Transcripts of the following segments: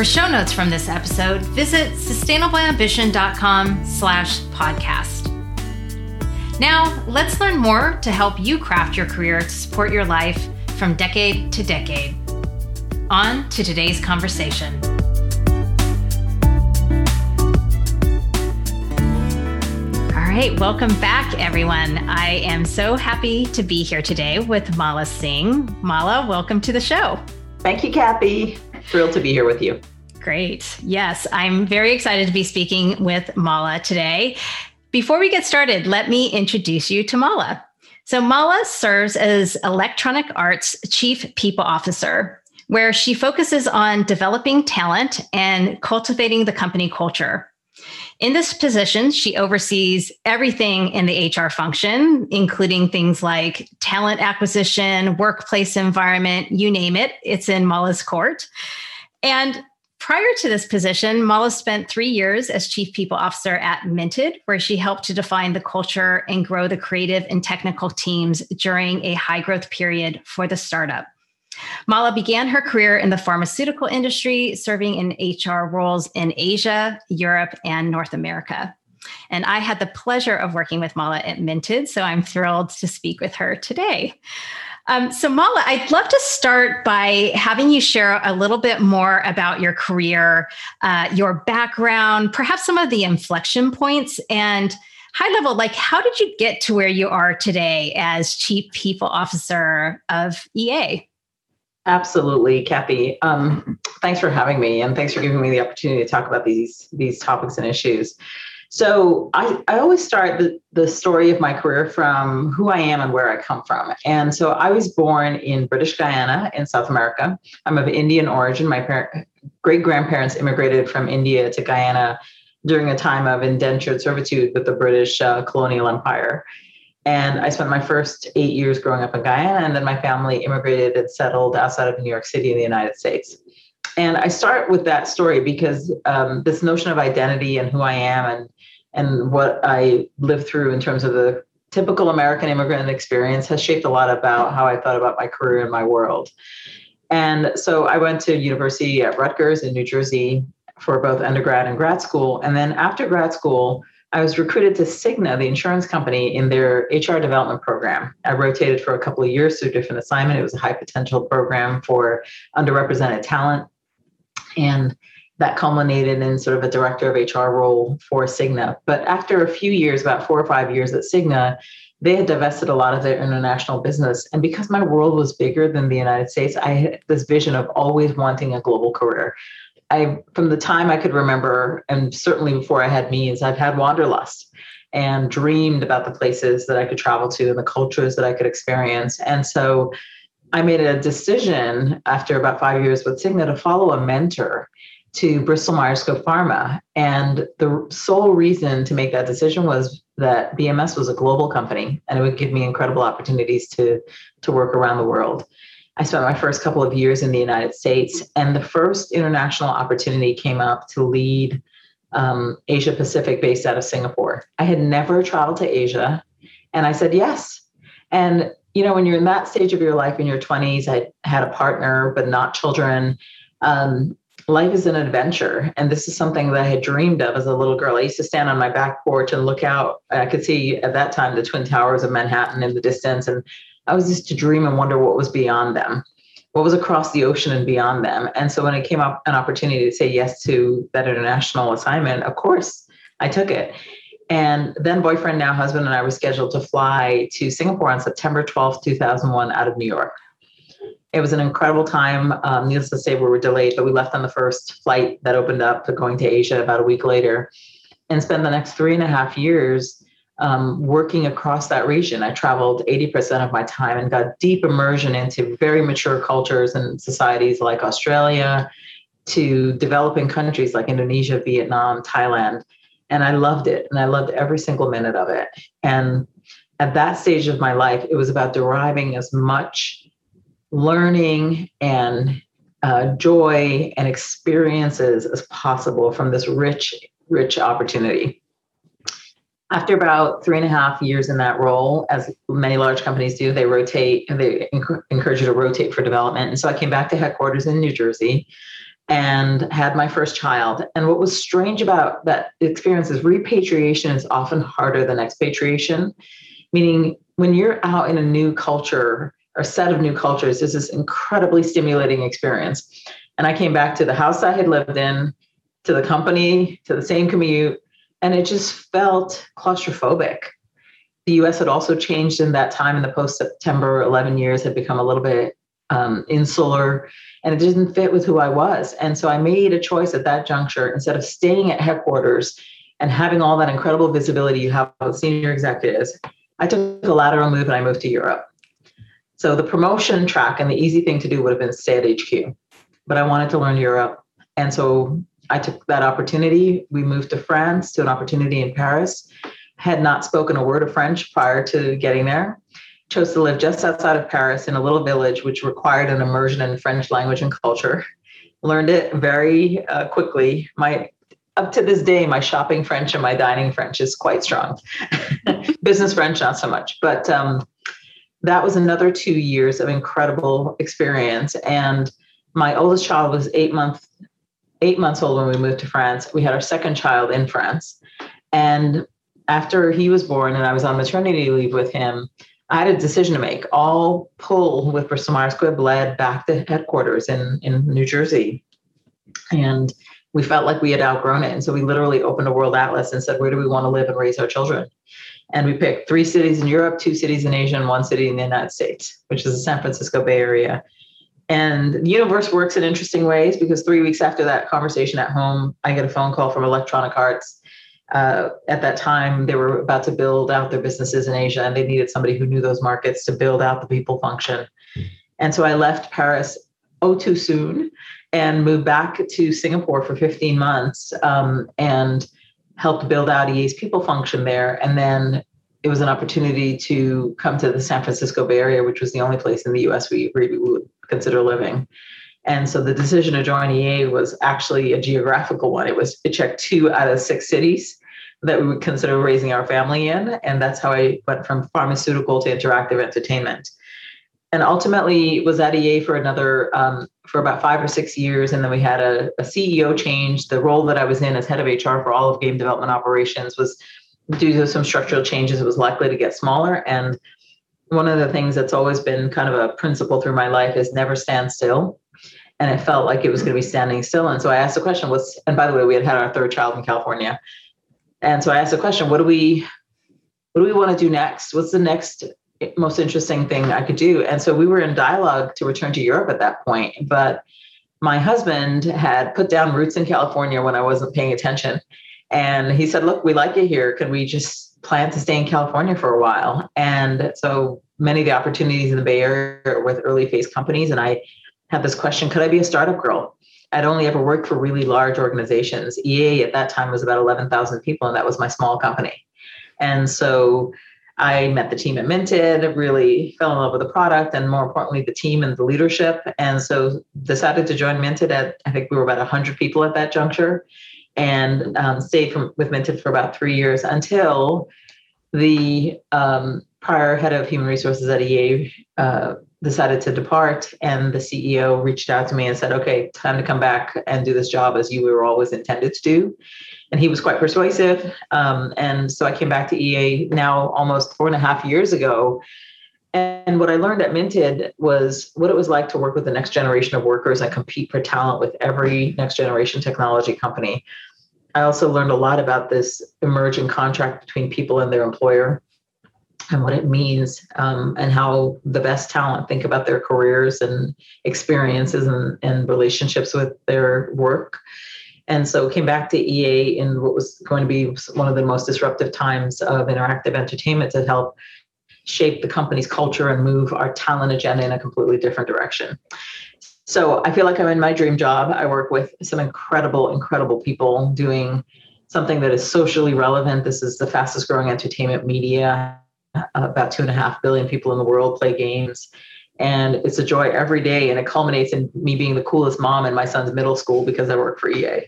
For show notes from this episode, visit sustainableambition.com slash podcast. Now, let's learn more to help you craft your career to support your life from decade to decade. On to today's conversation. All right, welcome back, everyone. I am so happy to be here today with Mala Singh. Mala, welcome to the show. Thank you, Kathy. Thrilled to be here with you. Great. Yes, I'm very excited to be speaking with Mala today. Before we get started, let me introduce you to Mala. So, Mala serves as Electronic Arts Chief People Officer, where she focuses on developing talent and cultivating the company culture. In this position, she oversees everything in the HR function, including things like talent acquisition, workplace environment, you name it, it's in Mala's court. And prior to this position, Mala spent three years as Chief People Officer at Minted, where she helped to define the culture and grow the creative and technical teams during a high growth period for the startup. Mala began her career in the pharmaceutical industry, serving in HR roles in Asia, Europe, and North America. And I had the pleasure of working with Mala at Minted, so I'm thrilled to speak with her today. Um, so, Mala, I'd love to start by having you share a little bit more about your career, uh, your background, perhaps some of the inflection points, and high level, like how did you get to where you are today as Chief People Officer of EA? Absolutely, Kathy. Um, thanks for having me, and thanks for giving me the opportunity to talk about these these topics and issues. So I, I always start the, the story of my career from who I am and where I come from. And so I was born in British Guyana in South America. I'm of Indian origin. My parent, great grandparents immigrated from India to Guyana during a time of indentured servitude with the British uh, colonial empire. And I spent my first eight years growing up in Guyana, and then my family immigrated and settled outside of New York City in the United States. And I start with that story because um, this notion of identity and who I am and and what I lived through in terms of the typical American immigrant experience has shaped a lot about how I thought about my career and my world. And so I went to university at Rutgers in New Jersey for both undergrad and grad school. And then after grad school, I was recruited to Cigna, the insurance company, in their HR development program. I rotated for a couple of years through different assignment. It was a high potential program for underrepresented talent. And that culminated in sort of a director of HR role for Cigna. But after a few years, about four or five years at Cigna, they had divested a lot of their international business. And because my world was bigger than the United States, I had this vision of always wanting a global career. I from the time I could remember, and certainly before I had means, I've had wanderlust and dreamed about the places that I could travel to and the cultures that I could experience. And so I made a decision after about five years with Cigna to follow a mentor to Bristol Myers Squibb Pharma. And the sole reason to make that decision was that BMS was a global company and it would give me incredible opportunities to, to work around the world. I spent my first couple of years in the United States, and the first international opportunity came up to lead um, Asia Pacific based out of Singapore. I had never traveled to Asia, and I said yes. And you know, when you're in that stage of your life in your 20s, I had a partner, but not children. Um, life is an adventure. And this is something that I had dreamed of as a little girl. I used to stand on my back porch and look out. I could see at that time the Twin Towers of Manhattan in the distance. And I was just to dream and wonder what was beyond them, what was across the ocean and beyond them. And so when it came up an opportunity to say yes to that international assignment, of course, I took it. And then boyfriend, now husband, and I were scheduled to fly to Singapore on September 12th, 2001, out of New York. It was an incredible time. Um, needless to say, we were delayed, but we left on the first flight that opened up to going to Asia about a week later and spent the next three and a half years um, working across that region. I traveled 80% of my time and got deep immersion into very mature cultures and societies like Australia, to developing countries like Indonesia, Vietnam, Thailand. And I loved it. And I loved every single minute of it. And at that stage of my life, it was about deriving as much learning and uh, joy and experiences as possible from this rich, rich opportunity. After about three and a half years in that role, as many large companies do, they rotate they encourage you to rotate for development. And so I came back to headquarters in New Jersey and had my first child. And what was strange about that experience is repatriation is often harder than expatriation, meaning when you're out in a new culture or set of new cultures, it's this incredibly stimulating experience. And I came back to the house I had lived in, to the company, to the same commute, and it just felt claustrophobic. The US had also changed in that time in the post September 11 years, had become a little bit um, insular and it didn't fit with who I was. And so I made a choice at that juncture instead of staying at headquarters and having all that incredible visibility you have with senior executives. I took a lateral move and I moved to Europe. So the promotion track and the easy thing to do would have been stay at HQ, but I wanted to learn Europe. And so I took that opportunity. We moved to France to an opportunity in Paris. Had not spoken a word of French prior to getting there chose to live just outside of Paris in a little village, which required an immersion in French language and culture. Learned it very uh, quickly. My up to this day, my shopping French and my dining French is quite strong. Business French, not so much. But um, that was another two years of incredible experience. And my oldest child was eight months eight months old when we moved to France. We had our second child in France, and after he was born and I was on maternity leave with him, I had a decision to make. All pull with Bristol Myers Squibb led back to headquarters in, in New Jersey. And we felt like we had outgrown it. And so we literally opened a world atlas and said, where do we want to live and raise our children? And we picked three cities in Europe, two cities in Asia, and one city in the United States, which is the San Francisco Bay Area. And the universe works in interesting ways because three weeks after that conversation at home, I get a phone call from Electronic Arts uh, at that time they were about to build out their businesses in asia and they needed somebody who knew those markets to build out the people function and so i left paris oh too soon and moved back to singapore for 15 months um, and helped build out ea's people function there and then it was an opportunity to come to the san francisco bay area which was the only place in the us we really would consider living and so the decision to join EA was actually a geographical one. It was it checked two out of six cities that we would consider raising our family in. And that's how I went from pharmaceutical to interactive entertainment. And ultimately was at EA for another, um, for about five or six years. And then we had a, a CEO change. The role that I was in as head of HR for all of game development operations was due to some structural changes, it was likely to get smaller. And one of the things that's always been kind of a principle through my life is never stand still. And it felt like it was going to be standing still. And so I asked the question, what's, and by the way, we had had our third child in California. And so I asked the question, what do we what do we want to do next? What's the next most interesting thing I could do? And so we were in dialogue to return to Europe at that point, but my husband had put down roots in California when I wasn't paying attention. And he said, Look, we like it here. Can we just plan to stay in California for a while? And so many of the opportunities in the Bay Area are with early phase companies. And I had this question Could I be a startup girl? I'd only ever worked for really large organizations. EA at that time was about 11,000 people, and that was my small company. And so I met the team at Minted, really fell in love with the product, and more importantly, the team and the leadership. And so decided to join Minted at, I think we were about 100 people at that juncture, and um, stayed from, with Minted for about three years until the um, prior head of human resources at EA uh, decided to depart and the ceo reached out to me and said okay time to come back and do this job as you were always intended to do and he was quite persuasive. Um, and so i came back to ea now almost four and a half years ago. And what i learned at minted was what it was like to work with the next generation of workers and compete for talent with every next generation technology company. I also learned a lot about this emerging contract between people and their employer and what it means um, and how the best talent think about their careers and experiences and, and relationships with their work and so came back to ea in what was going to be one of the most disruptive times of interactive entertainment to help shape the company's culture and move our talent agenda in a completely different direction So I feel like I'm in my dream job. I work with some incredible, incredible people doing something that is socially relevant. This is the fastest growing entertainment media. About two and a half billion people in the world play games. And it's a joy every day. And it culminates in me being the coolest mom in my son's middle school because I work for EA.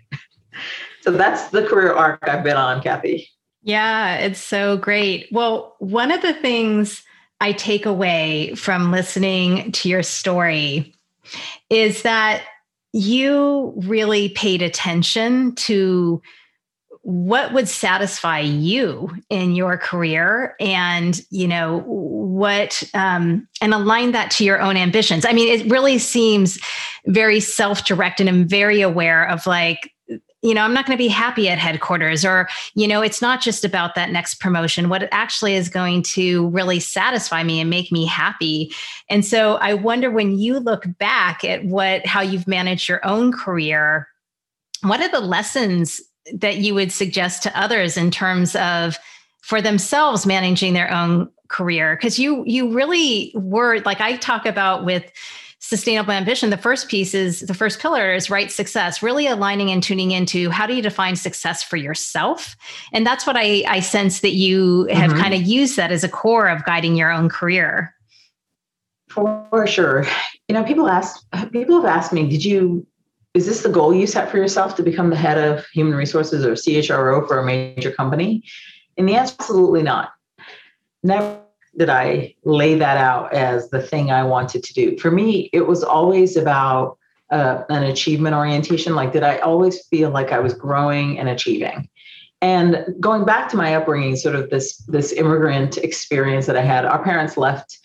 so that's the career arc I've been on, Kathy. Yeah, it's so great. Well, one of the things I take away from listening to your story is that you really paid attention to what would satisfy you in your career? And you know what um, and align that to your own ambitions. I mean it really seems very self-directed and very aware of like you know i'm not going to be happy at headquarters or you know it's not just about that next promotion. What actually is going to really satisfy me and make me happy. And so i wonder when you look back at what how you've managed your own career what are the lessons that you would suggest to others in terms of for themselves managing their own career? Because you you really were like i talk about with sustainable ambition the first piece is the first pillar is right success really aligning and tuning into how do you define success for yourself? And that's what i i sense that you have mm-hmm. kind of used that as a core of guiding your own career. For sure. You know people ask people have asked me did you is this the goal you set for yourself to become the head of human resources or CHRO for a major company? And the answer absolutely not. Never did I lay that out as the thing I wanted to do. For me, it was always about uh, an achievement orientation. Like, did I always feel like I was growing and achieving? And going back to my upbringing, sort of this this immigrant experience that I had, our parents left,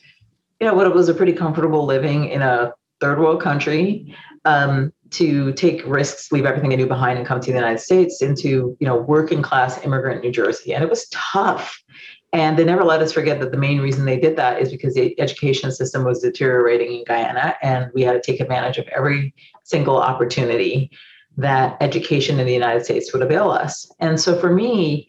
you know, what it was a pretty comfortable living in a third world country. Um, to take risks, leave everything I knew behind, and come to the United States into you know working class immigrant New Jersey, and it was tough. And they never let us forget that the main reason they did that is because the education system was deteriorating in Guyana, and we had to take advantage of every single opportunity that education in the United States would avail us. And so for me,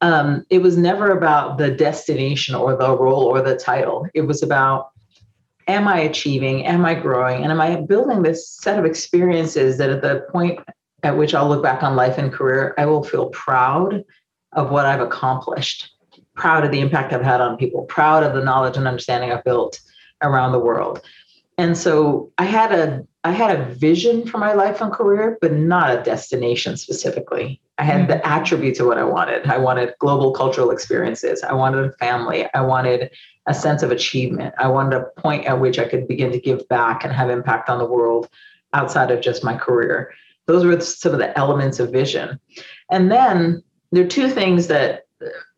um, it was never about the destination or the role or the title. It was about am I achieving? Am I growing? And am I building this set of experiences that at the point at which I'll look back on life and career, I will feel proud of what I've accomplished, proud of the impact I've had on people, proud of the knowledge and understanding I've built around the world. And so I had a I had a vision for my life and career, but not a destination specifically. I had mm-hmm. the attributes of what I wanted. I wanted global cultural experiences. I wanted a family. I wanted a sense of achievement. I wanted a point at which I could begin to give back and have impact on the world outside of just my career. Those were some of the elements of vision. And then there are two things that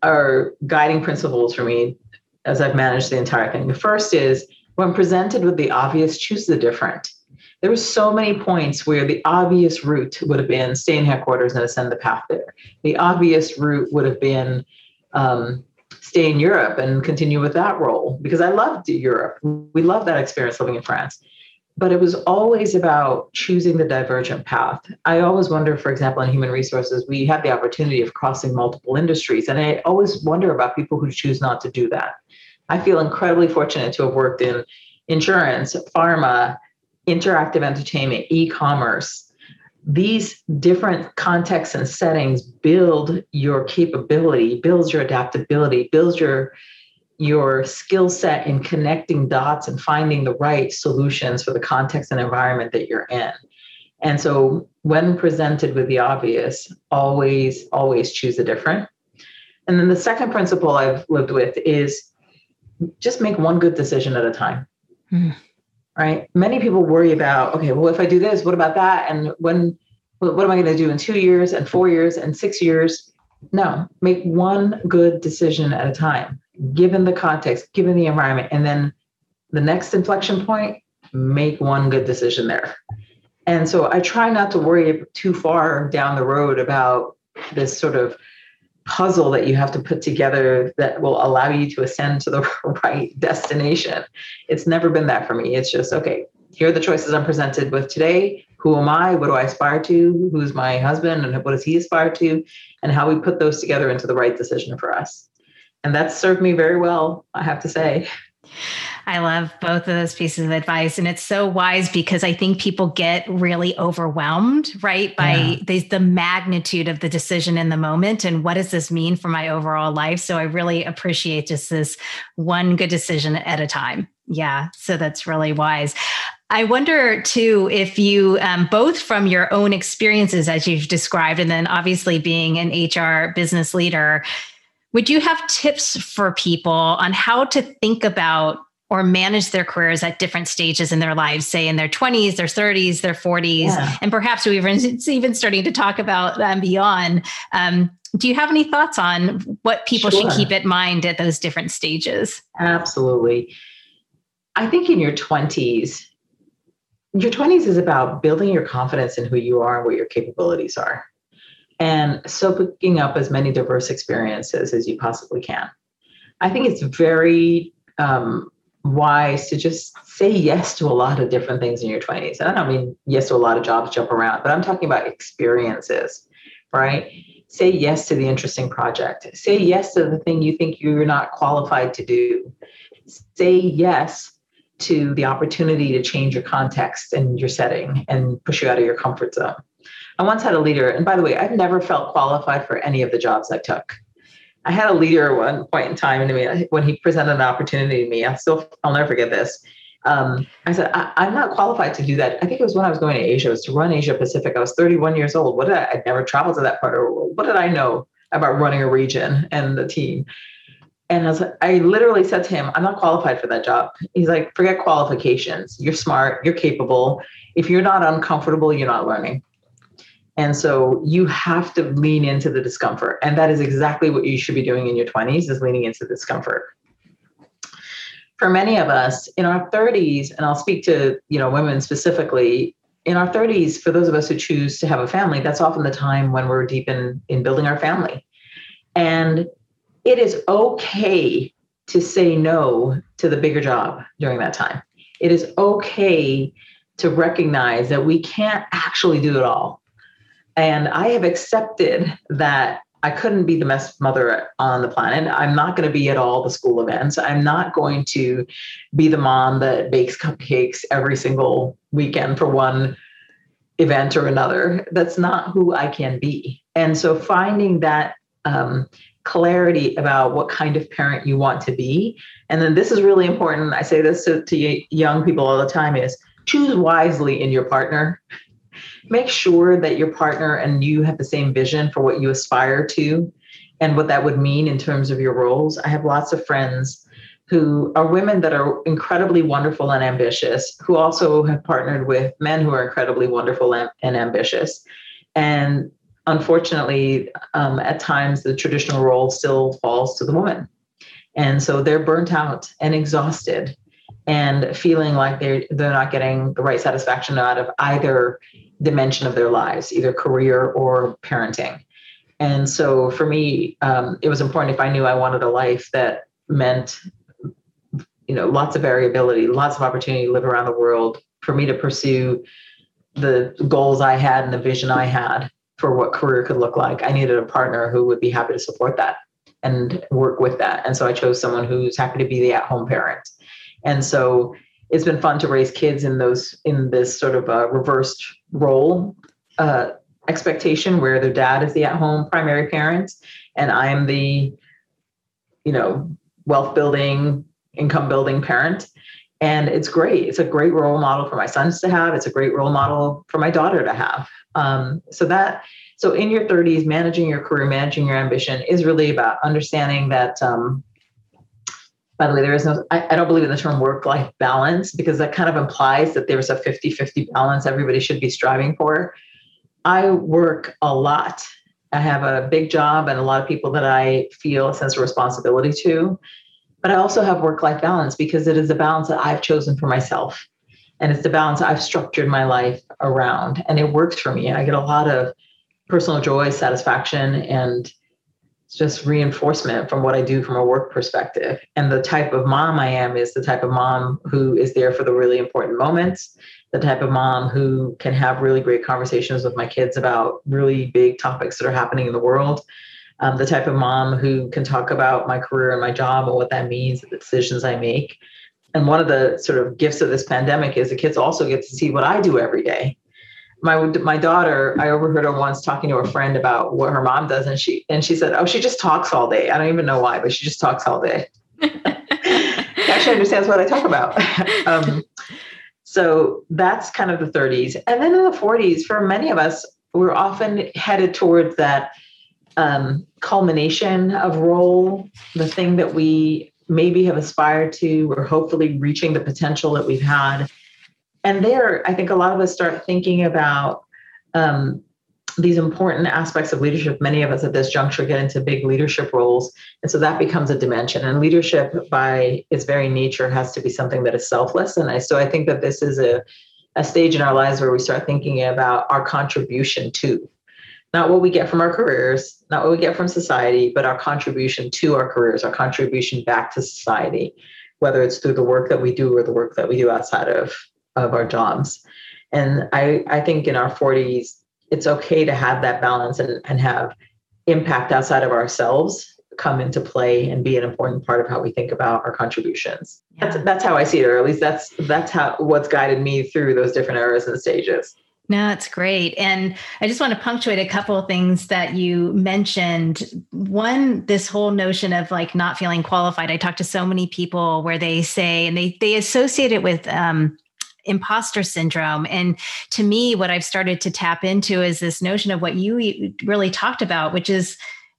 are guiding principles for me as I've managed the entire thing. The first is when presented with the obvious, choose the different. There were so many points where the obvious route would have been stay in headquarters and ascend the path there. The obvious route would have been um, stay in Europe and continue with that role because I loved Europe. We loved that experience living in France. But it was always about choosing the divergent path. I always wonder, for example, in human resources, we have the opportunity of crossing multiple industries. And I always wonder about people who choose not to do that. I feel incredibly fortunate to have worked in insurance, pharma, interactive entertainment, e commerce, these different contexts and settings build your capability builds your adaptability builds your your skill set in connecting dots and finding the right solutions for the context and environment that you're in. And so when presented with the obvious always always choose a different. And then the second principle i've lived with is just make one good decision at a time. Mm right? Many people worry about, okay, well, if I do this, what about that? And when, what am I going to do in two years and four years and six years? No, make one good decision at a time, given the context, given the environment. And then the next inflection point, make one good decision there. And so I try not to worry too far down the road about this sort of puzzle that you have to put together that will allow you to ascend to the right destination. It's never been that for me. It's just, okay, here are the choices I'm presented with today. Who am I? What do I aspire to? Who's my husband? And what does he aspire to? And how we put those together into the right decision for us. And that's served me very well, I have to say. I love both of those pieces of advice. And it's so wise because I think people get really overwhelmed, right? By yeah. the, the magnitude of the decision in the moment and what does this mean for my overall life. So I really appreciate just this one good decision at a time. Yeah. So that's really wise. I wonder too if you, um, both from your own experiences as you've described, and then obviously being an HR business leader, would you have tips for people on how to think about or manage their careers at different stages in their lives, say in their 20s, their 30s, their 40s, yeah. and perhaps we even even starting to talk about um, beyond. Um, do you have any thoughts on what people sure. should keep in mind at those different stages? Absolutely. I think in your 20s, your 20s is about building your confidence in who you are and what your capabilities are. And soaking up as many diverse experiences as you possibly can. I think it's very um, wise to just say yes to a lot of different things in your 20s. And I don't mean yes to a lot of jobs, jump around, but I'm talking about experiences, right? Say yes to the interesting project. Say yes to the thing you think you're not qualified to do. Say yes to the opportunity to change your context and your setting and push you out of your comfort zone. I once had a leader, and by the way, I've never felt qualified for any of the jobs I took. I had a leader at one point in time to me when he presented an opportunity to me. I still, I'll never forget this. Um, I said, I, am not qualified to do that. I think it was when I was going to Asia, it was to run Asia Pacific. I was 31 years old. What did I, I'd never traveled to that part of the world. What did I know about running a region and the team? And I literally said to him, I'm not qualified for that job. He's like, forget qualifications. You're smart, you're capable. If you're not uncomfortable, you're not learning. And so you have to lean into the discomfort. And that is exactly what you should be doing in your 20s is leaning into discomfort. For many of us in our 30s, and I'll speak to, you know, women specifically, in our 30s, for those of us who choose to have a family, that's often the time when we're deep in, in building our family. And it is okay to say no to the bigger job during that time. It is okay to recognize that we can't actually do it all. And I have accepted that I couldn't be the best mother on the planet. I'm not going to be at all the school events. I'm not going to be the mom that bakes cupcakes every single weekend for one event or another. That's not who I can be. And so finding that um, clarity about what kind of parent you want to be. And then this is really important. I say this to, to young people all the time is choose wisely in your partner. Make sure that your partner and you have the same vision for what you aspire to and what that would mean in terms of your roles. I have lots of friends who are women that are incredibly wonderful and ambitious, who also have partnered with men who are incredibly wonderful and, and ambitious. And unfortunately, um, at times the traditional role still falls to the woman. And so they're burnt out and exhausted and feeling like they're, they're not getting the right satisfaction out of either dimension of their lives, either career or parenting. And so for me, um, it was important if I knew I wanted a life that meant, you know, lots of variability, lots of opportunity to live around the world, for me to pursue the goals I had and the vision I had for what career could look like. I needed a partner who would be happy to support that and work with that. And so I chose someone who's happy to be the at-home parent. And so it's been fun to raise kids in those in this sort of a reversed role uh, expectation where their dad is the at-home primary parent and I'm the, you know, wealth building, income building parent. And it's great. It's a great role model for my sons to have. It's a great role model for my daughter to have. Um, so that so in your 30s, managing your career, managing your ambition is really about understanding that. Um, by the way, there is no, I, I don't believe in the term work life balance because that kind of implies that there's a 50 50 balance everybody should be striving for. I work a lot. I have a big job and a lot of people that I feel a sense of responsibility to. But I also have work life balance because it is a balance that I've chosen for myself and it's the balance I've structured my life around. And it works for me. I get a lot of personal joy, satisfaction, and just reinforcement from what I do from a work perspective. And the type of mom I am is the type of mom who is there for the really important moments, the type of mom who can have really great conversations with my kids about really big topics that are happening in the world. Um, the type of mom who can talk about my career and my job and what that means, the decisions I make and one of the sort of gifts of this pandemic is the kids also get to see what I do every day. My my daughter, I overheard her once talking to a friend about what her mom does, and she and she said, "Oh, she just talks all day. I don't even know why, but she just talks all day." Actually, understands what I talk about. um, so that's kind of the 30s, and then in the 40s, for many of us, we're often headed towards that um, culmination of role, the thing that we maybe have aspired to, or hopefully reaching the potential that we've had. And there, I think a lot of us start thinking about um, these important aspects of leadership. Many of us at this juncture get into big leadership roles. And so that becomes a dimension. And leadership, by its very nature, has to be something that is selfless. And I, so I think that this is a, a stage in our lives where we start thinking about our contribution to not what we get from our careers, not what we get from society, but our contribution to our careers, our contribution back to society, whether it's through the work that we do or the work that we do outside of, of our jobs. And I, I think in our 40s, it's okay to have that balance and, and have impact outside of ourselves come into play and be an important part of how we think about our contributions. Yeah. That's that's how I see it, or at least that's that's how what's guided me through those different eras and stages. No, it's great. And I just want to punctuate a couple of things that you mentioned. One, this whole notion of like not feeling qualified. I talk to so many people where they say, and they they associate it with um, imposter syndrome. And to me, what I've started to tap into is this notion of what you really talked about, which is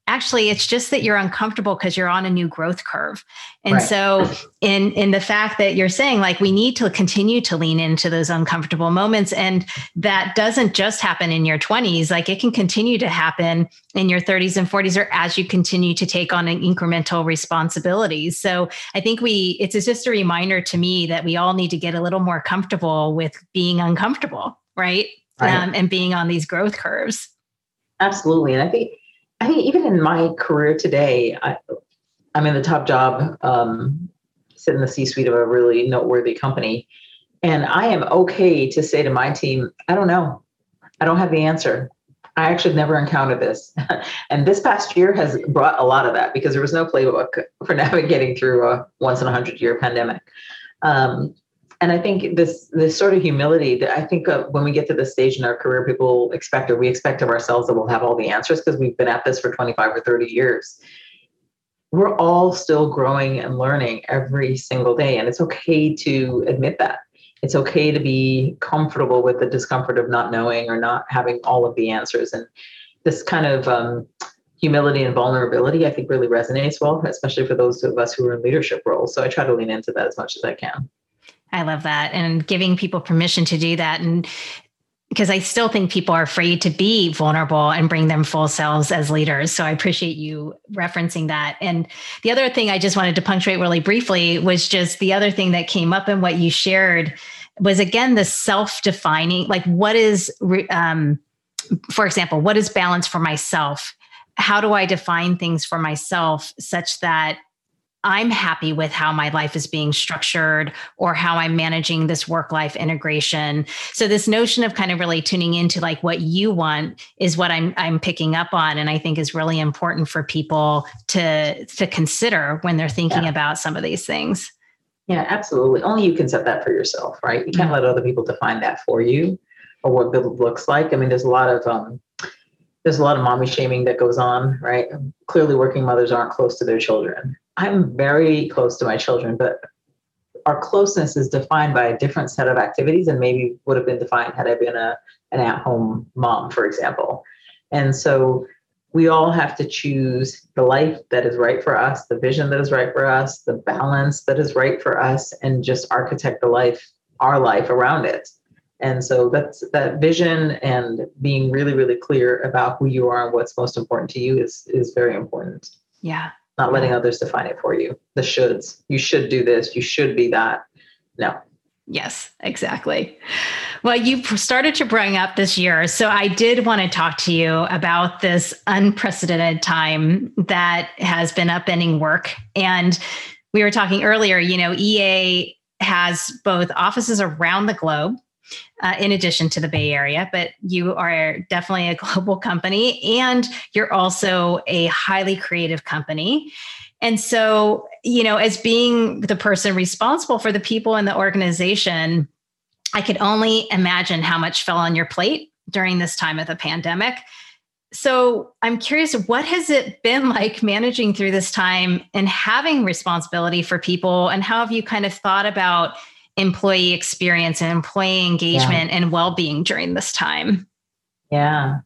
actually it's just that you're uncomfortable because you're on a new growth curve. And right. so in in the fact that you're saying like we need to continue to lean into those uncomfortable moments and that doesn't just happen in your 20s like it can continue to happen in your 30s and 40s or as you continue to take on an incremental responsibilities so i think we it's just a reminder to me that we all need to get a little more comfortable with being uncomfortable right, right. Um, and being on these growth curves. Absolutely. And i think I think even in my career today, I, am in the top job, um, sit in the C-suite of a really noteworthy company, and I am okay to say to my team, I don't know, I don't have the answer. I actually never encountered this, and this past year has brought a lot of that because there was no playbook for navigating through a once in a hundred year pandemic. Um, and I think this this sort of humility that I think uh, when we get to this stage in our career, people expect or we expect of ourselves that we'll have all the answers because we've been at this for 25 or 30 years. We're all still growing and learning every single day, and it's okay to admit that. It's okay to be comfortable with the discomfort of not knowing or not having all of the answers. And this kind of um, humility and vulnerability, I think, really resonates well, especially for those of us who are in leadership roles. So I try to lean into that as much as I can. I love that. And giving people permission to do that. And because I still think people are afraid to be vulnerable and bring them full selves as leaders. So I appreciate you referencing that. And the other thing I just wanted to punctuate really briefly was just the other thing that came up in what you shared was again the self defining, like what is, um, for example, what is balance for myself? How do I define things for myself such that I'm happy with how my life is being structured or how I'm managing this work life integration. So this notion of kind of really tuning into like what you want is what I'm I'm picking up on and I think is really important for people to to consider when they're thinking yeah. about some of these things. Yeah, absolutely. Only you can set that for yourself, right? You can't mm-hmm. let other people define that for you or what good looks like. I mean, there's a lot of um, there's a lot of mommy shaming that goes on, right? Clearly, working mothers aren't close to their children. I'm very close to my children, but our closeness is defined by a different set of activities and maybe would have been defined had I been a an at-home mom, for example. And so we all have to choose the life that is right for us, the vision that is right for us, the balance that is right for us, and just architect the life, our life around it. And so that's that vision and being really, really clear about who you are and what's most important to you is is very important. Yeah. Not letting others define it for you. The shoulds. You should do this. You should be that. No. Yes, exactly. Well, you started to bring up this year. So I did want to talk to you about this unprecedented time that has been upending work. And we were talking earlier, you know, EA has both offices around the globe uh, in addition to the Bay Area, but you are definitely a global company and you're also a highly creative company. And so, you know, as being the person responsible for the people in the organization, I could only imagine how much fell on your plate during this time of the pandemic. So I'm curious, what has it been like managing through this time and having responsibility for people? And how have you kind of thought about employee experience and employee engagement yeah. and well-being during this time? Yeah.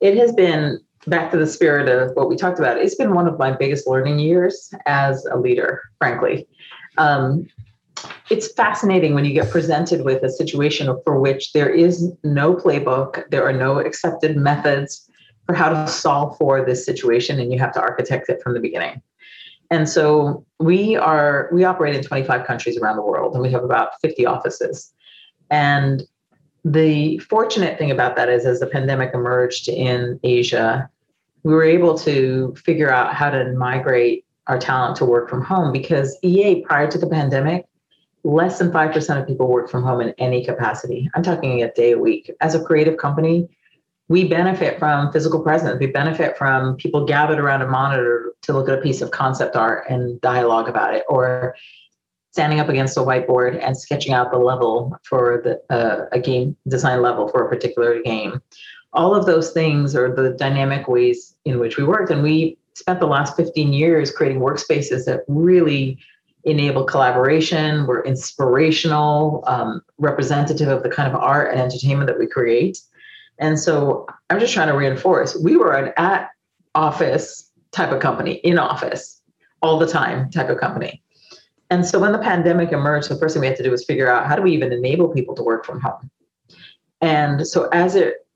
It has been back to the spirit of what we talked about. It's been one of my biggest learning years as a leader, frankly. Um, it's fascinating when you get presented with a situation for which there is no playbook, there are no accepted methods for how to solve for this situation, and you have to architect it from the beginning. And so we are we operate in 25 countries around the world, and we have about 50 offices. And the fortunate thing about that is, as the pandemic emerged in Asia, we were able to figure out how to migrate our talent to work from home because EA prior to the pandemic less than 5% of people work from home in any capacity. I'm talking a day a week. As a creative company, we benefit from physical presence. We benefit from people gathered around a monitor to look at a piece of concept art and dialogue about it, or standing up against a whiteboard and sketching out the level for the, uh, a game design level for a particular game. All of those things are the dynamic ways in which we worked. And we spent the last 15 years creating workspaces that really enable collaboration, we're inspirational, um, representative of the kind of art and entertainment that we create. And so I'm just trying to reinforce we were an at office type of company, in office all the time type of company. And so when the pandemic emerged, the first thing we had to do was figure out how do we even enable people to work from home? And so as it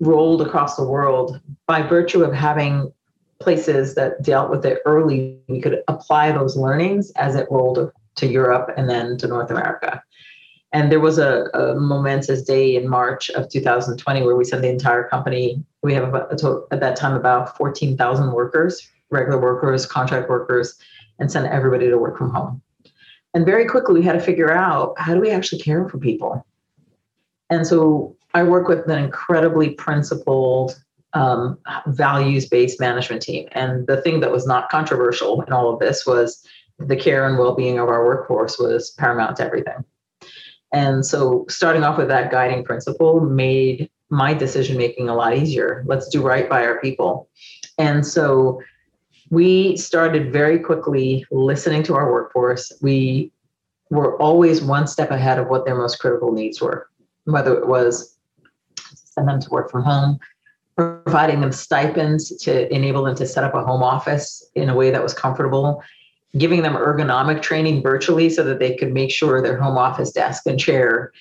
rolled across the world, by virtue of having places that dealt with it early, we could apply those learnings as it rolled to Europe and then to North America. And there was a, a momentous day in March of 2020 where we sent the entire company. We have about, at that time about 14,000 workers, regular workers, contract workers, and sent everybody to work from home. And very quickly, we had to figure out how do we actually care for people. And so I work with an incredibly principled um, values based management team. And the thing that was not controversial in all of this was the care and well being of our workforce was paramount to everything. And so, starting off with that guiding principle made my decision making a lot easier. Let's do right by our people. And so, we started very quickly listening to our workforce. We were always one step ahead of what their most critical needs were, whether it was send them to work from home, providing them stipends to enable them to set up a home office in a way that was comfortable, giving them ergonomic training virtually so that they could make sure their home office desk and chair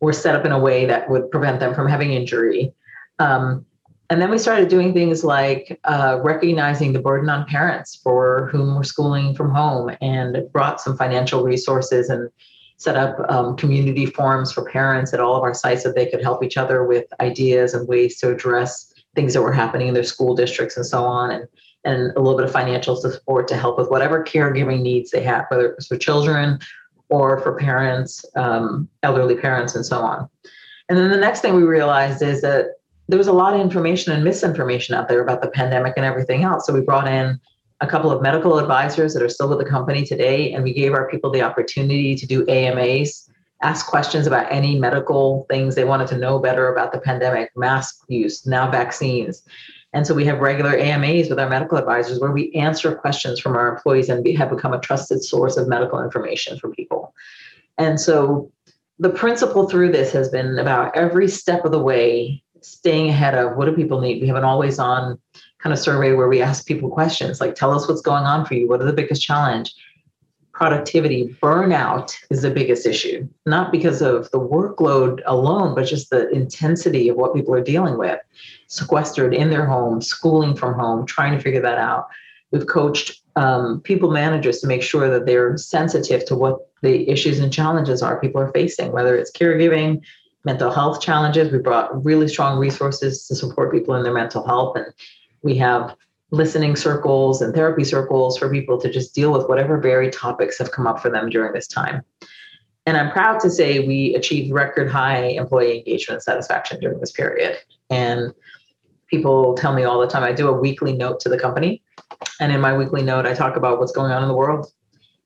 were set up in a way that would prevent them from having injury. Um, and then we started doing things like uh, recognizing the burden on parents for whom we're schooling from home and brought some financial resources and set up um, community forums for parents at all of our sites so they could help each other with ideas and ways to address things that were happening in their school districts and so on, and and a little bit of financial support to help with whatever caregiving needs they have, whether it's for children or for parents, um, elderly parents, and so on. And then the next thing we realized is that there was a lot of information and misinformation out there about the pandemic and everything else. So we brought in a couple of medical advisors that are still with the company today, and we gave our people the opportunity to do AMAs ask questions about any medical things they wanted to know better about the pandemic, mask use, now vaccines. And so we have regular AMAs with our medical advisors where we answer questions from our employees and we have become a trusted source of medical information for people. And so the principle through this has been about every step of the way staying ahead of what do people need. We have an always on kind of survey where we ask people questions like tell us what's going on for you what are the biggest challenge productivity, burnout is the biggest issue, not because of the workload alone, but just the intensity of what people are dealing with, sequestered in their home, schooling from home, trying to figure that out. We've coached um, people managers to make sure that they're sensitive to what the issues and challenges are people are facing, whether it's caregiving, mental health challenges. We brought really strong resources to support people in their mental health. And we have listening circles and therapy circles for people to just deal with whatever varied topics have come up for them during this time. And I'm proud to say we achieved record high employee engagement satisfaction during this period. And people tell me all the time, I do a weekly note to the company And in my weekly note, I talk about what's going on in the world,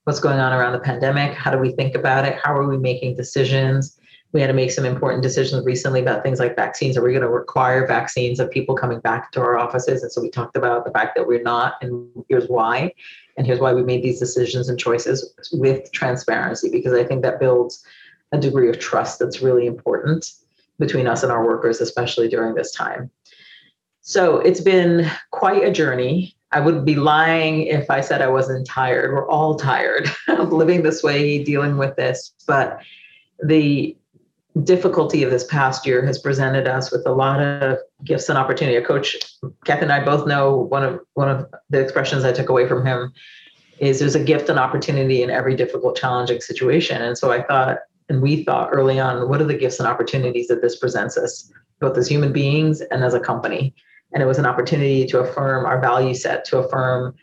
what's going on around the pandemic, how do we think about it, how are we making decisions. We had to make some important decisions recently about things like vaccines. Are we going to require vaccines of people coming back to our offices? And so we talked about the fact that we're not, and here's why. And here's why we made these decisions and choices with transparency, because I think that builds a degree of trust that's really important between us and our workers, especially during this time. So it's been quite a journey. I would be lying if I said I wasn't tired. We're all tired of living this way, dealing with this. But the difficulty of this past year has presented us with a lot of gifts and opportunity. A coach, Kathy and I both know one of one of the expressions I took away from him is there's a gift and opportunity in every difficult, challenging situation. And so I thought, and we thought early on, what are the gifts and opportunities that this presents us, both as human beings and as a company? And it was an opportunity to affirm our value set, to affirm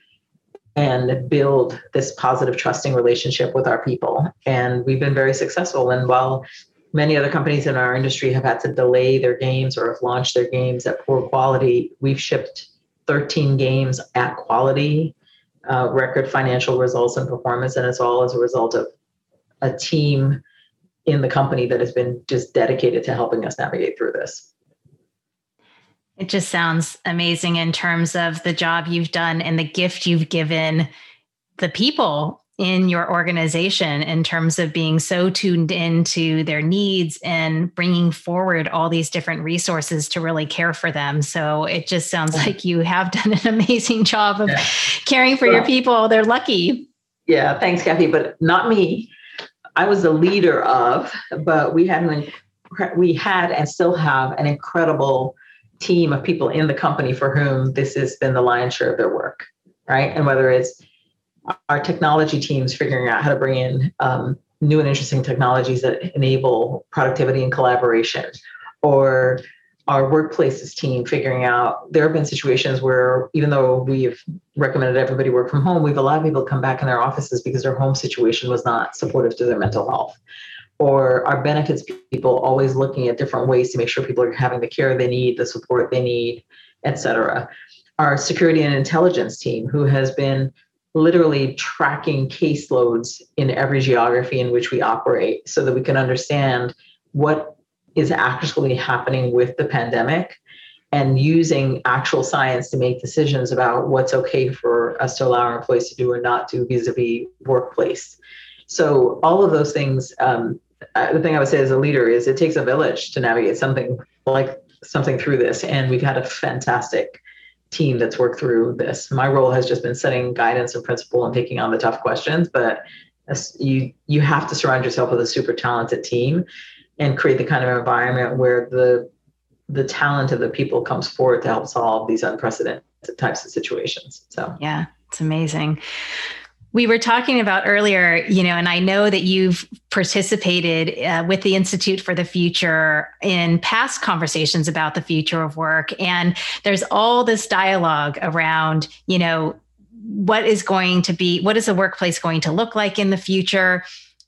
and build this positive, trusting relationship with our people. And we've been very successful. And while many other companies in our industry have had to delay their games or have launched their games at poor quality, we've shipped 13 games at quality, uh, record financial results and performance. And it's all as a result of a team in the company that has been just dedicated to helping us navigate through this. It just sounds amazing in terms of the job you've done and the gift you've given the people in your organization in terms of being so tuned into their needs and bringing forward all these different resources to really care for them. So it just sounds like you have done an amazing job of yeah. caring for well, your people. They're lucky. Yeah, thanks, Kathy, but not me. I was the leader of, but we had an we had and still have an incredible team of people in the company for whom this has been the lion's share of their work, right? And whether it's our technology teams figuring out how to bring in um, new and interesting technologies that enable productivity and collaboration, or our workplaces team figuring out there have been situations where even though we've recommended everybody work from home, we've allowed people to come back in their offices because their home situation was not supportive to their mental health. Or our benefits people always looking at different ways to make sure people are having the care they need, the support they need, et cetera. Our security and intelligence team, who has been literally tracking caseloads in every geography in which we operate so that we can understand what is actually happening with the pandemic and using actual science to make decisions about what's okay for us to allow our employees to do or not do vis-a-vis workplace. So all of those things um, uh, the thing i would say as a leader is it takes a village to navigate something like something through this and we've had a fantastic team that's worked through this. My role has just been setting guidance and principle and taking on the tough questions, but you you have to surround yourself with a super talented team and create the kind of environment where the the talent of the people comes forward to help solve these unprecedented types of situations. So yeah, it's amazing we were talking about earlier, you know, and I know that you've participated uh, with the Institute for the Future in past conversations about the future of work. And there's all this dialogue around, you know, what is going to be, what is the workplace going to look like in the future?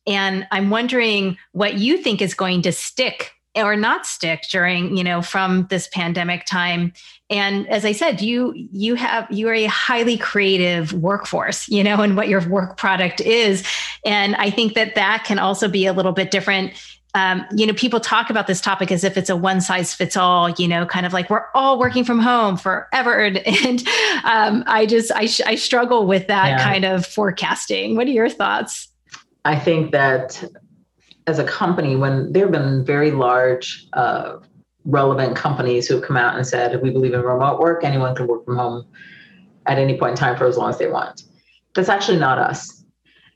And I'm wondering what you think is going to stick or not stick during you know from this pandemic time. And as i said you you have you are a highly creative workforce you know and what your work product is. And i think that that can also be a little bit different. Um, you know people talk about this topic as if it's a one size fits all you know kind of like we're all working from home forever. And, and um, i just I, sh- I struggle with that yeah. kind of forecasting. What are your thoughts? I think that as a company, when there have been very large, uh, relevant companies who have come out and said, we believe in remote work, anyone can work from home at any point in time for as long as they want. That's actually not us.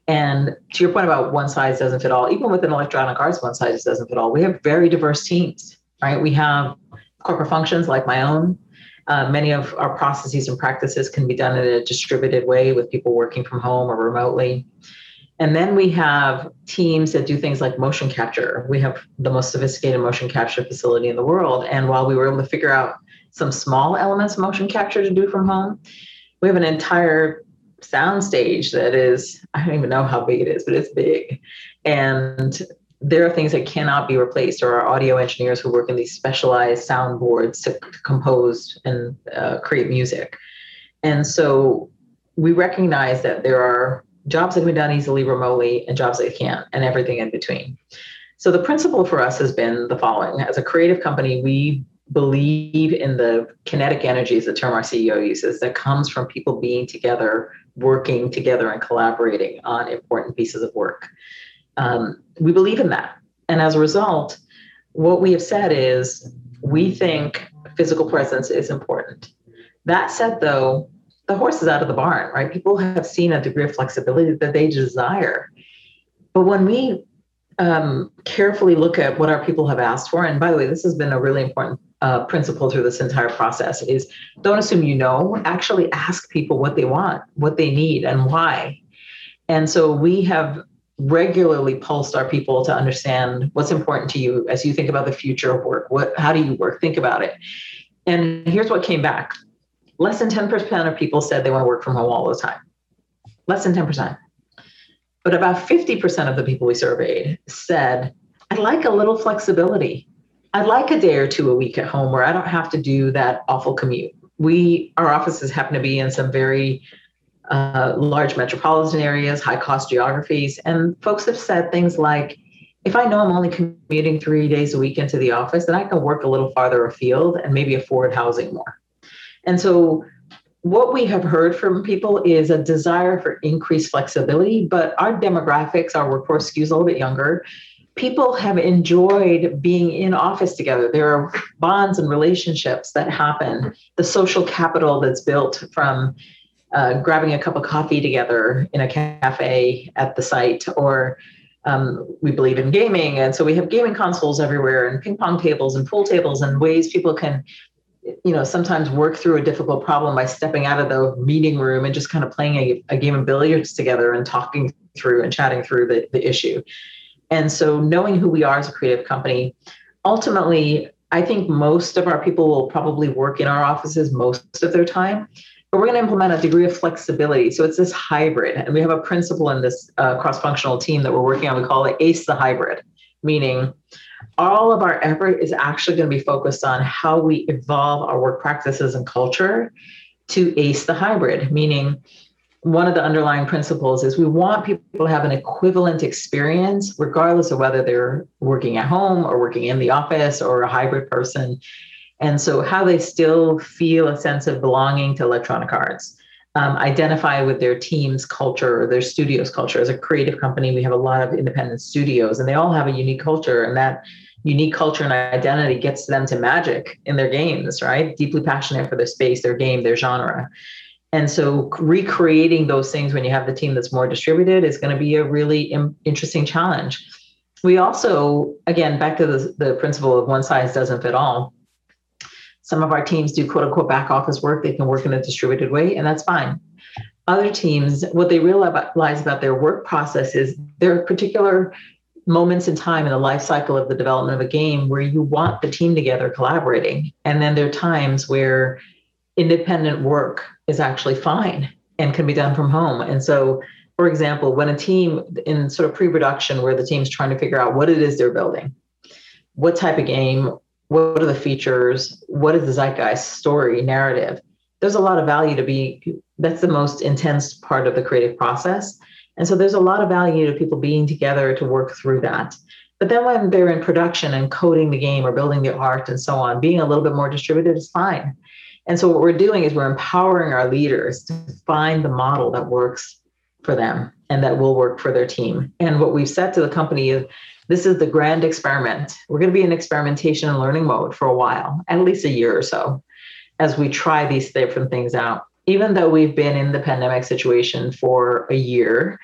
And to your point about one size doesn't fit all, even within electronic arts, one size doesn't fit all. We have very diverse teams, right? We have corporate functions like my own. Uh, many of our processes and practices can be done in a distributed way with people working from home or remotely. And then we have teams that do things like motion capture. We have the most sophisticated motion capture facility in the world. And while we were able to figure out some small elements of motion capture to do from home, we have an entire sound stage that is, I don't even know how big it is, but it's big. And there are things that cannot be replaced, or our audio engineers who work in these specialized soundboards to, to compose and uh, create music And so we recognize that there are jobs that can be done easily remotely and jobs that can't, and everything in between. So the principle for us has been the following as a creative company, we believe in the kinetic energy is the term our CEO uses that comes from people being together, working together, and collaborating on important pieces of work. Um, we believe in that. And as a result, what we have said is we think physical presence is important. That said, though, the horse is out of the barn, right? People have seen a degree of flexibility that they desire. But when we um, carefully look at what our people have asked for, and by the way, this has been a really important uh, principle through this entire process is don't assume you know. Actually ask people what they want what they need and why. And so we have regularly pulsed our people to understand what's important to you as you think about the future of work. What how do you work? Think about it. And here's what came back less than 10% of people said they want to work from home all the time less than 10% but about 50% of the people we surveyed said i'd like a little flexibility I'd like a day or two a week at home where I don't have to do that awful commute. We, our offices happen to be in some very uh, large metropolitan areas, high cost geographies. And folks have said things like, if I know I'm only commuting three days a week into the office, then I can work a little farther afield and maybe afford housing more. And so, what we have heard from people is a desire for increased flexibility, but our demographics, our workforce skews a little bit younger people have enjoyed being in office together. There are bonds and relationships that happen, the social capital that's built from uh, grabbing a cup of coffee together in a cafe at the site, or um, we believe in gaming. And so we have gaming consoles everywhere and ping pong tables and pool tables and ways people can you know sometimes work through a difficult problem by stepping out of the meeting room and just kind of playing a, a game of billiards together and talking through and chatting through the, the issue and so knowing who we are as a creative company, ultimately, I think most of our people will probably work in our offices most of their time, but we're going to implement a degree of flexibility. So it's this hybrid. And we have a principle in this uh, cross functional team that we're working on. We call it ACE the hybrid, meaning all of our effort is actually going to be focused on how we evolve our work practices and culture to ACE the hybrid, meaning one of the underlying principles is we want people to have an equivalent experience, regardless of whether they're working at home or working in the office or a hybrid person. And so, how they still feel a sense of belonging to Electronic Arts, um, identify with their team's culture or their studio's culture. As a creative company, we have a lot of independent studios, and they all have a unique culture, and that unique culture and identity gets them to magic in their games, right? Deeply passionate for their space, their game, their genre. And so recreating those things when you have the team that's more distributed is going to be a really Im- interesting challenge. We also, again, back to the, the principle of one size doesn't fit all. Some of our teams do quote unquote back office work. They can work in a distributed way, and that's fine. Other teams, what they realize about their work process is there are particular moments in time in the life cycle of the development of a game where you want the team together collaborating. And then there are times where independent work is actually fine and can be done from home. And so, for example, when a team in sort of pre production, where the team's trying to figure out what it is they're building, what type of game, what are the features, what is the zeitgeist story, narrative, there's a lot of value to be, that's the most intense part of the creative process. And so there's a lot of value to people being together to work through that. But then when they're in production and coding the game or building the art and so on, being a little bit more distributed is fine. And so what we're doing is we're empowering our leaders to find the model that works for them and that will work for their team. And what we've said to the company is this is the grand experiment. We're going to be in experimentation and learning mode for a while, at least a year or so, as we try these different things out. Even though we've been in the pandemic situation for a year,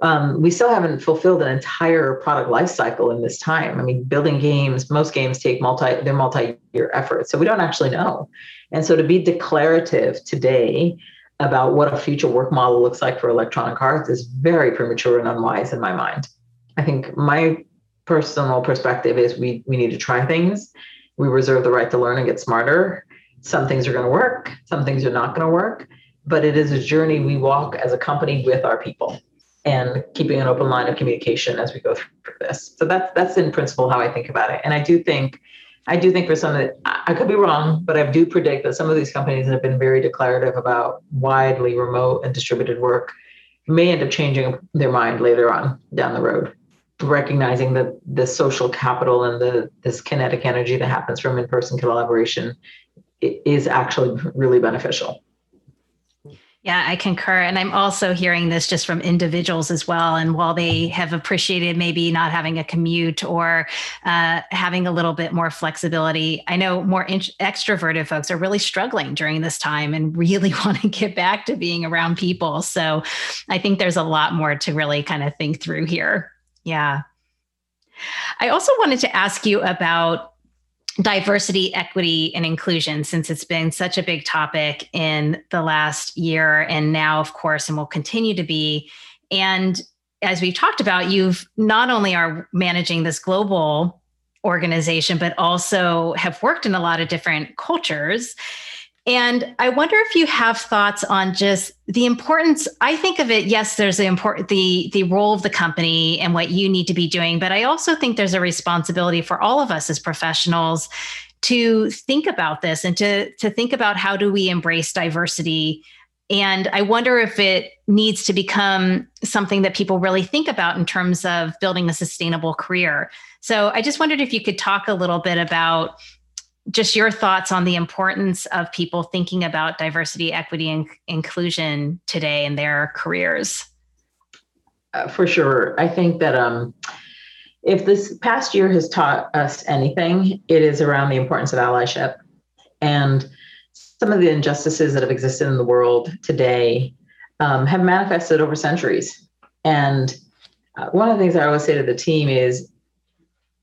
um, we still haven't fulfilled an entire product life cycle in this time. I mean, building games, most games take multi, they're multi-year efforts. So we don't actually know. And so to be declarative today about what a future work model looks like for electronic arts is very premature and unwise in my mind. I think my personal perspective is we we need to try things. We reserve the right to learn and get smarter. Some things are going to work, some things are not going to work, but it is a journey we walk as a company with our people and keeping an open line of communication as we go through this. So that's that's in principle how I think about it. And I do think I do think for some of the, I could be wrong, but I do predict that some of these companies that have been very declarative about widely remote and distributed work may end up changing their mind later on down the road, recognizing that the social capital and the this kinetic energy that happens from in-person collaboration is actually really beneficial. Yeah, I concur. And I'm also hearing this just from individuals as well. And while they have appreciated maybe not having a commute or uh, having a little bit more flexibility, I know more in- extroverted folks are really struggling during this time and really want to get back to being around people. So I think there's a lot more to really kind of think through here. Yeah. I also wanted to ask you about diversity, equity, and inclusion, since it's been such a big topic in the last year and now, of course, and will continue to be. And as we've talked about, you've not only are managing this global organization, but also have worked in a lot of different cultures. And I wonder if you have thoughts on just the importance. I think of it, yes, there's the important the the role of the company and what you need to be doing, but I also think there's a responsibility for all of us as professionals to think about this and to to think about how do we embrace diversity. And I wonder if it needs to become something that people really think about in terms of building a sustainable career. So I just wondered if you could talk a little bit about just your thoughts on the importance of people thinking about diversity, equity, and inclusion today in their careers. Uh, for sure. I think that um, if this past year has taught us anything, it is around the importance of allyship. And some of the injustices that have existed in the world today um, have manifested over centuries. And uh, one of the things I always say to the team is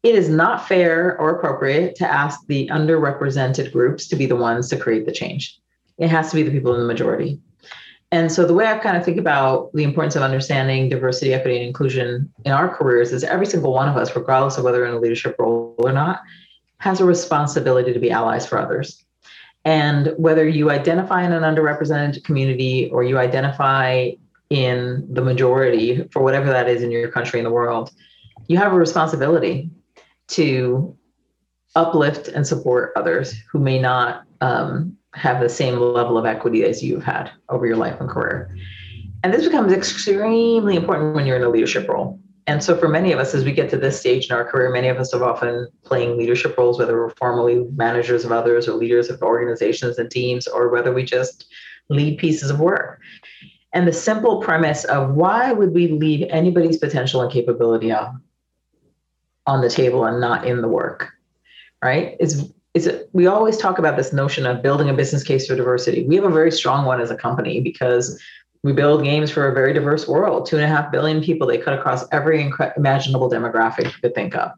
it is not fair or appropriate to ask the underrepresented groups to be the ones to create the change. It has to be the people in the majority. And so the way I kind of think about the importance of understanding diversity, equity, and inclusion in our careers is every single one of us, regardless of whether in a leadership role or not, has a responsibility to be allies for others. And whether you identify in an underrepresented community or you identify in the majority for whatever that is in your country and the world, you have a responsibility to uplift and support others who may not um, have the same level of equity as you've had over your life and career. And this becomes extremely important when you're in a leadership role. And so, for many of us, as we get to this stage in our career, many of us are often playing leadership roles, whether we're formally managers of others or leaders of organizations and teams, or whether we just lead pieces of work. And the simple premise of why would we leave anybody's potential and capability out on the table and not in the work, right? It's it's we always talk about this notion of building a business case for diversity. We have a very strong one as a company because we build games for a very diverse world. Two and a half billion people. They cut across every incre- imaginable demographic you could think of.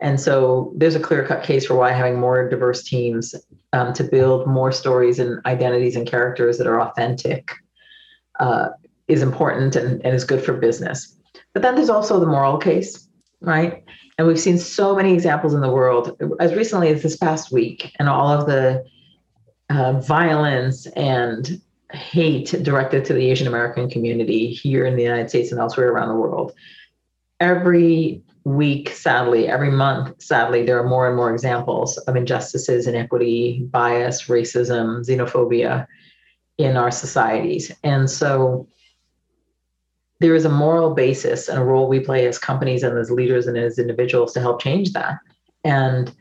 And so there's a clear cut case for why having more diverse teams um, to build more stories and identities and characters that are authentic uh, is important and, and is good for business. But then there's also the moral case, right? And we've seen so many examples in the world as recently as this past week, and all of the uh, violence and hate directed to the Asian American community here in the United States and elsewhere around the world. Every week, sadly, every month, sadly, there are more and more examples of injustices, inequity, bias, racism, xenophobia in our societies. And so there is a moral basis and a role we play as companies and as leaders and as individuals to help change that. And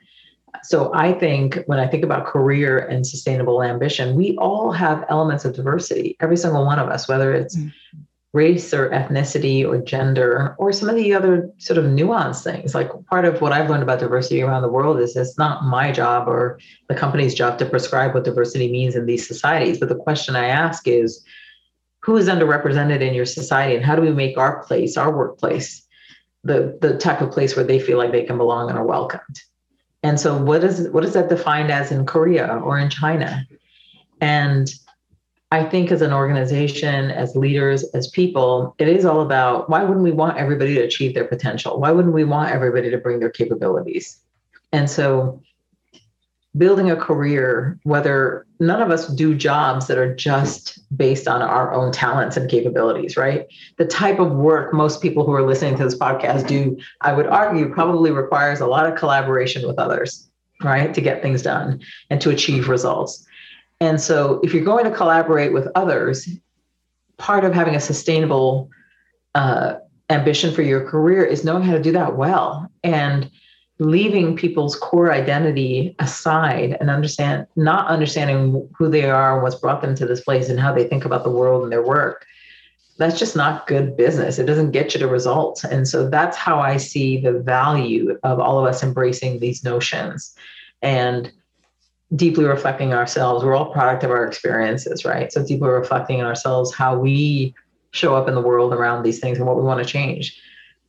so I think when I think about career and sustainable ambition, we all have elements of diversity, every single one of us, whether it's mm-hmm. race or ethnicity or gender or some of the other sort of nuanced things. Like part of what I've learned about diversity around the world is it's not my job or the company's job to prescribe what diversity means in these societies. But the question I ask is, who is underrepresented in your society and how do we make our place our workplace the the type of place where they feel like they can belong and are welcomed? And so what is what is that defined as in korea or in china? And i think as an organization as leaders as people it is all about why wouldn't we want everybody to achieve their potential? Why wouldn't we want everybody to bring their capabilities? And so building a career, whether none of us do jobs that are just based on our own talents and capabilities, right? The type of work most people who are listening to this podcast do, I would argue, probably requires a lot of collaboration with others. right, to get things done and to achieve results. And so, if you're going to collaborate with others, part of having a sustainable uh, ambition for your career is knowing how to do that well and leaving people's core identity aside and understand not understanding who they are and what's brought them to this place and how they think about the world and their work that's just not good business it doesn't get you to results and so that's how i see the value of all of us embracing these notions and deeply reflecting ourselves. We're all product of our experiences, right? So deeply reflecting in ourselves how we show up in the world around these things and what we want to change.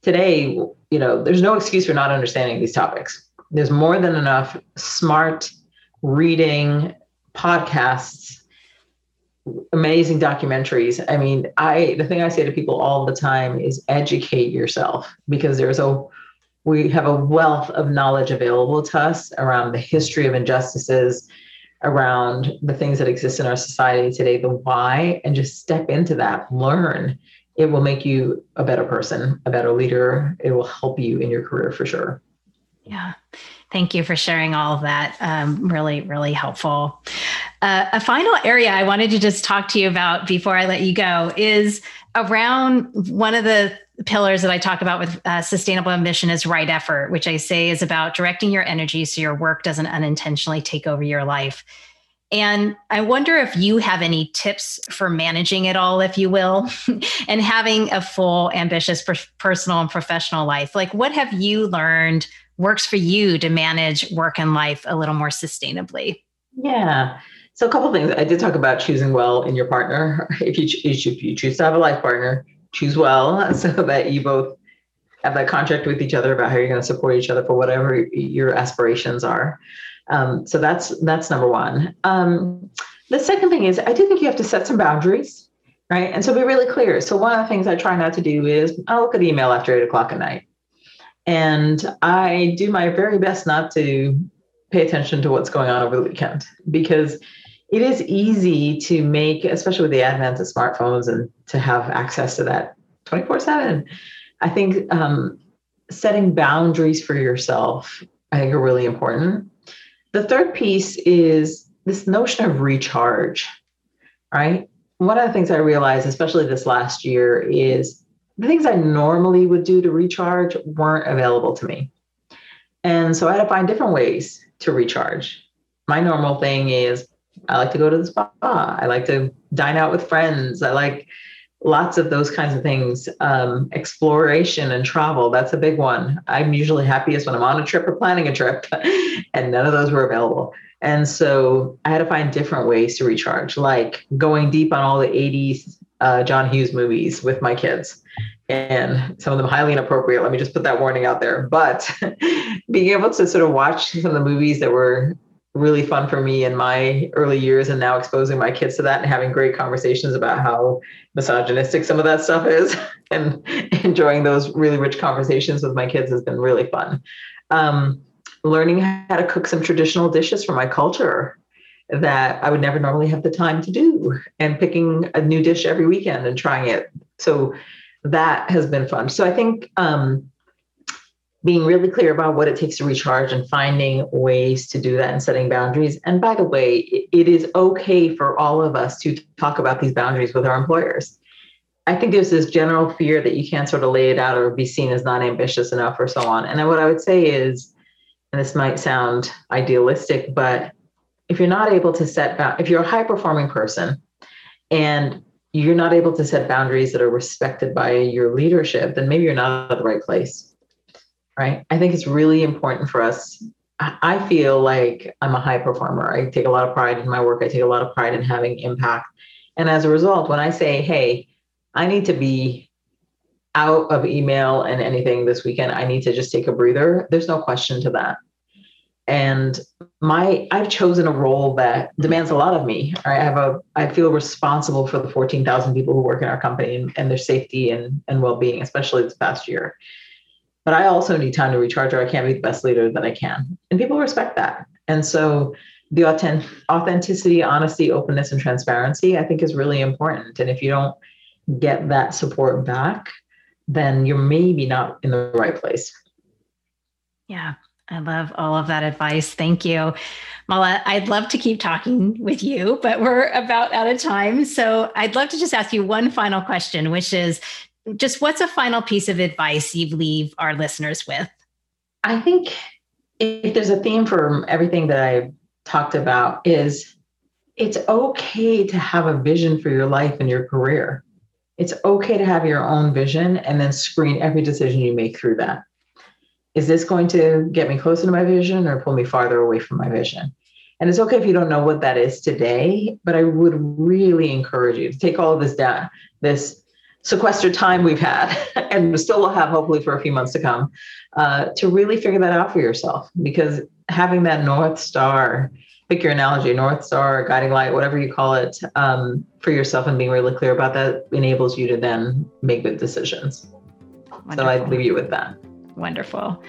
Today, you know, there's no excuse for not understanding these topics. There's more than enough smart reading, podcasts, amazing documentaries. I mean, I the thing I say to people all the time is educate yourself because there's a we have a wealth of knowledge available to us around the history of injustices, around the things that exist in our society today, the why, and just step into that, learn. It will make you a better person, a better leader. It will help you in your career for sure. Yeah. Thank you for sharing all of that. Um, really, really helpful. Uh, a final area I wanted to just talk to you about before I let you go is around one of the pillars that I talk about with uh, sustainable ambition is right effort, which I say is about directing your energy so your work doesn't unintentionally take over your life. And I wonder if you have any tips for managing it all, if you will, and having a full, ambitious personal and professional life. Like, what have you learned works for you to manage work and life a little more sustainably? Yeah. So, a couple things. I did talk about choosing well in your partner. If you, if you choose to have a life partner, choose well so that you both have that contract with each other about how you're going to support each other for whatever your aspirations are. Um, so that's that's number one. Um, the second thing is I do think you have to set some boundaries, right? And so be really clear. So one of the things I try not to do is I'll look at email after eight o'clock at night. And I do my very best not to pay attention to what's going on over the weekend because it is easy to make, especially with the advent of smartphones and to have access to that 24 7. I think um, setting boundaries for yourself, I think, are really important. The third piece is this notion of recharge, right? One of the things I realized, especially this last year, is the things I normally would do to recharge weren't available to me. And so I had to find different ways to recharge. My normal thing is I like to go to the spa. I like to dine out with friends. I like lots of those kinds of things. Um, exploration and travel, that's a big one. I'm usually happiest when I'm on a trip or planning a trip, and none of those were available. And so I had to find different ways to recharge, like going deep on all the 80s uh, John Hughes movies with my kids. And some of them highly inappropriate. Let me just put that warning out there. But being able to sort of watch some of the movies that were really fun for me in my early years and now exposing my kids to that and having great conversations about how misogynistic some of that stuff is and enjoying those really rich conversations with my kids has been really fun. Um, learning how to cook some traditional dishes from my culture that i would never normally have the time to do and picking a new dish every weekend and trying it. So that has been fun. So i think um, being really clear about what it takes to recharge and finding ways to do that and setting boundaries. And by the way, it is okay for all of us to talk about these boundaries with our employers. I think there's this general fear that you can't sort of lay it out or be seen as not ambitious enough or so on. And what I would say is, and this might sound idealistic, but if you're not able to set if you're a high performing person and you're not able to set boundaries that are respected by your leadership, then maybe you're not at the right place right? I think it's really important for us. I feel like I'm a high performer. I take a lot of pride in my work. I take a lot of pride in having impact. And as a result, when I say, hey, I need to be out of email and anything this weekend, I need to just take a breather, there's no question to that. And my I've chosen a role that demands a lot of me. I have a I feel responsible for the 14,000 people who work in our company and, and their safety and, and well-being, especially this past year but I also need time to recharge or I can't be the best leader that I can. And people respect that. And so the authentic, authenticity, honesty, openness, and transparency, I think is really important. And if you don't get that support back, then you're maybe not in the right place. Yeah, I love all of that advice. Thank you. Mala, I'd love to keep talking with you, but we're about out of time. So I'd love to just ask you one final question, which is just what's a final piece of advice you leave our listeners with? I think if there's a theme for everything that I've talked about is it's okay to have a vision for your life and your career. It's okay to have your own vision and then screen every decision you make through that. Is this going to get me closer to my vision or pull me farther away from my vision? And it's okay if you don't know what that is today, but I would really encourage you to take all of this down, this sequestered time we've had, and still will have hopefully for a few months to come, uh, to really figure that out for yourself. Because having that North Star, pick your analogy, North Star, guiding light, whatever you call it, um, for yourself and being really clear about that enables you to then make good decisions. Wonderful. So I'd leave you with that. Wonderful.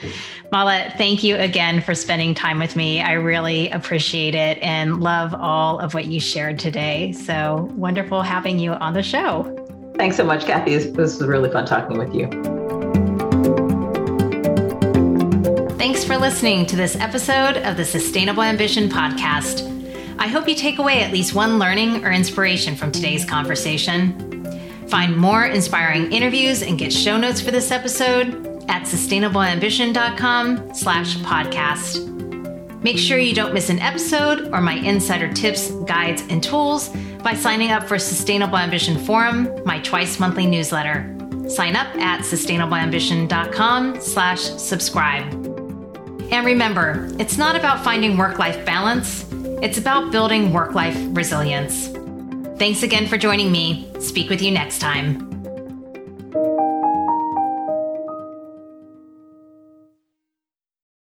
Mala, thank you again for spending time with me. I really appreciate it and love all of what you shared today. So wonderful having you on the show. Thanks so much, Kathy. This was really fun talking with you. Thanks for listening to this episode of the Sustainable Ambition Podcast. I hope you take away at least one learning or inspiration from today's conversation. Find more inspiring interviews and get show notes for this episode at sustainableambition.com slash podcast. Make sure you don't miss an episode or my insider tips, guides, and tools by signing up for Sustainable Ambition Forum, my twice monthly newsletter. Sign up at sustainableambition.com slash subscribe. And remember, it's not about finding work-life balance, it's about building work-life resilience. Thanks again for joining me. Speak with you next time.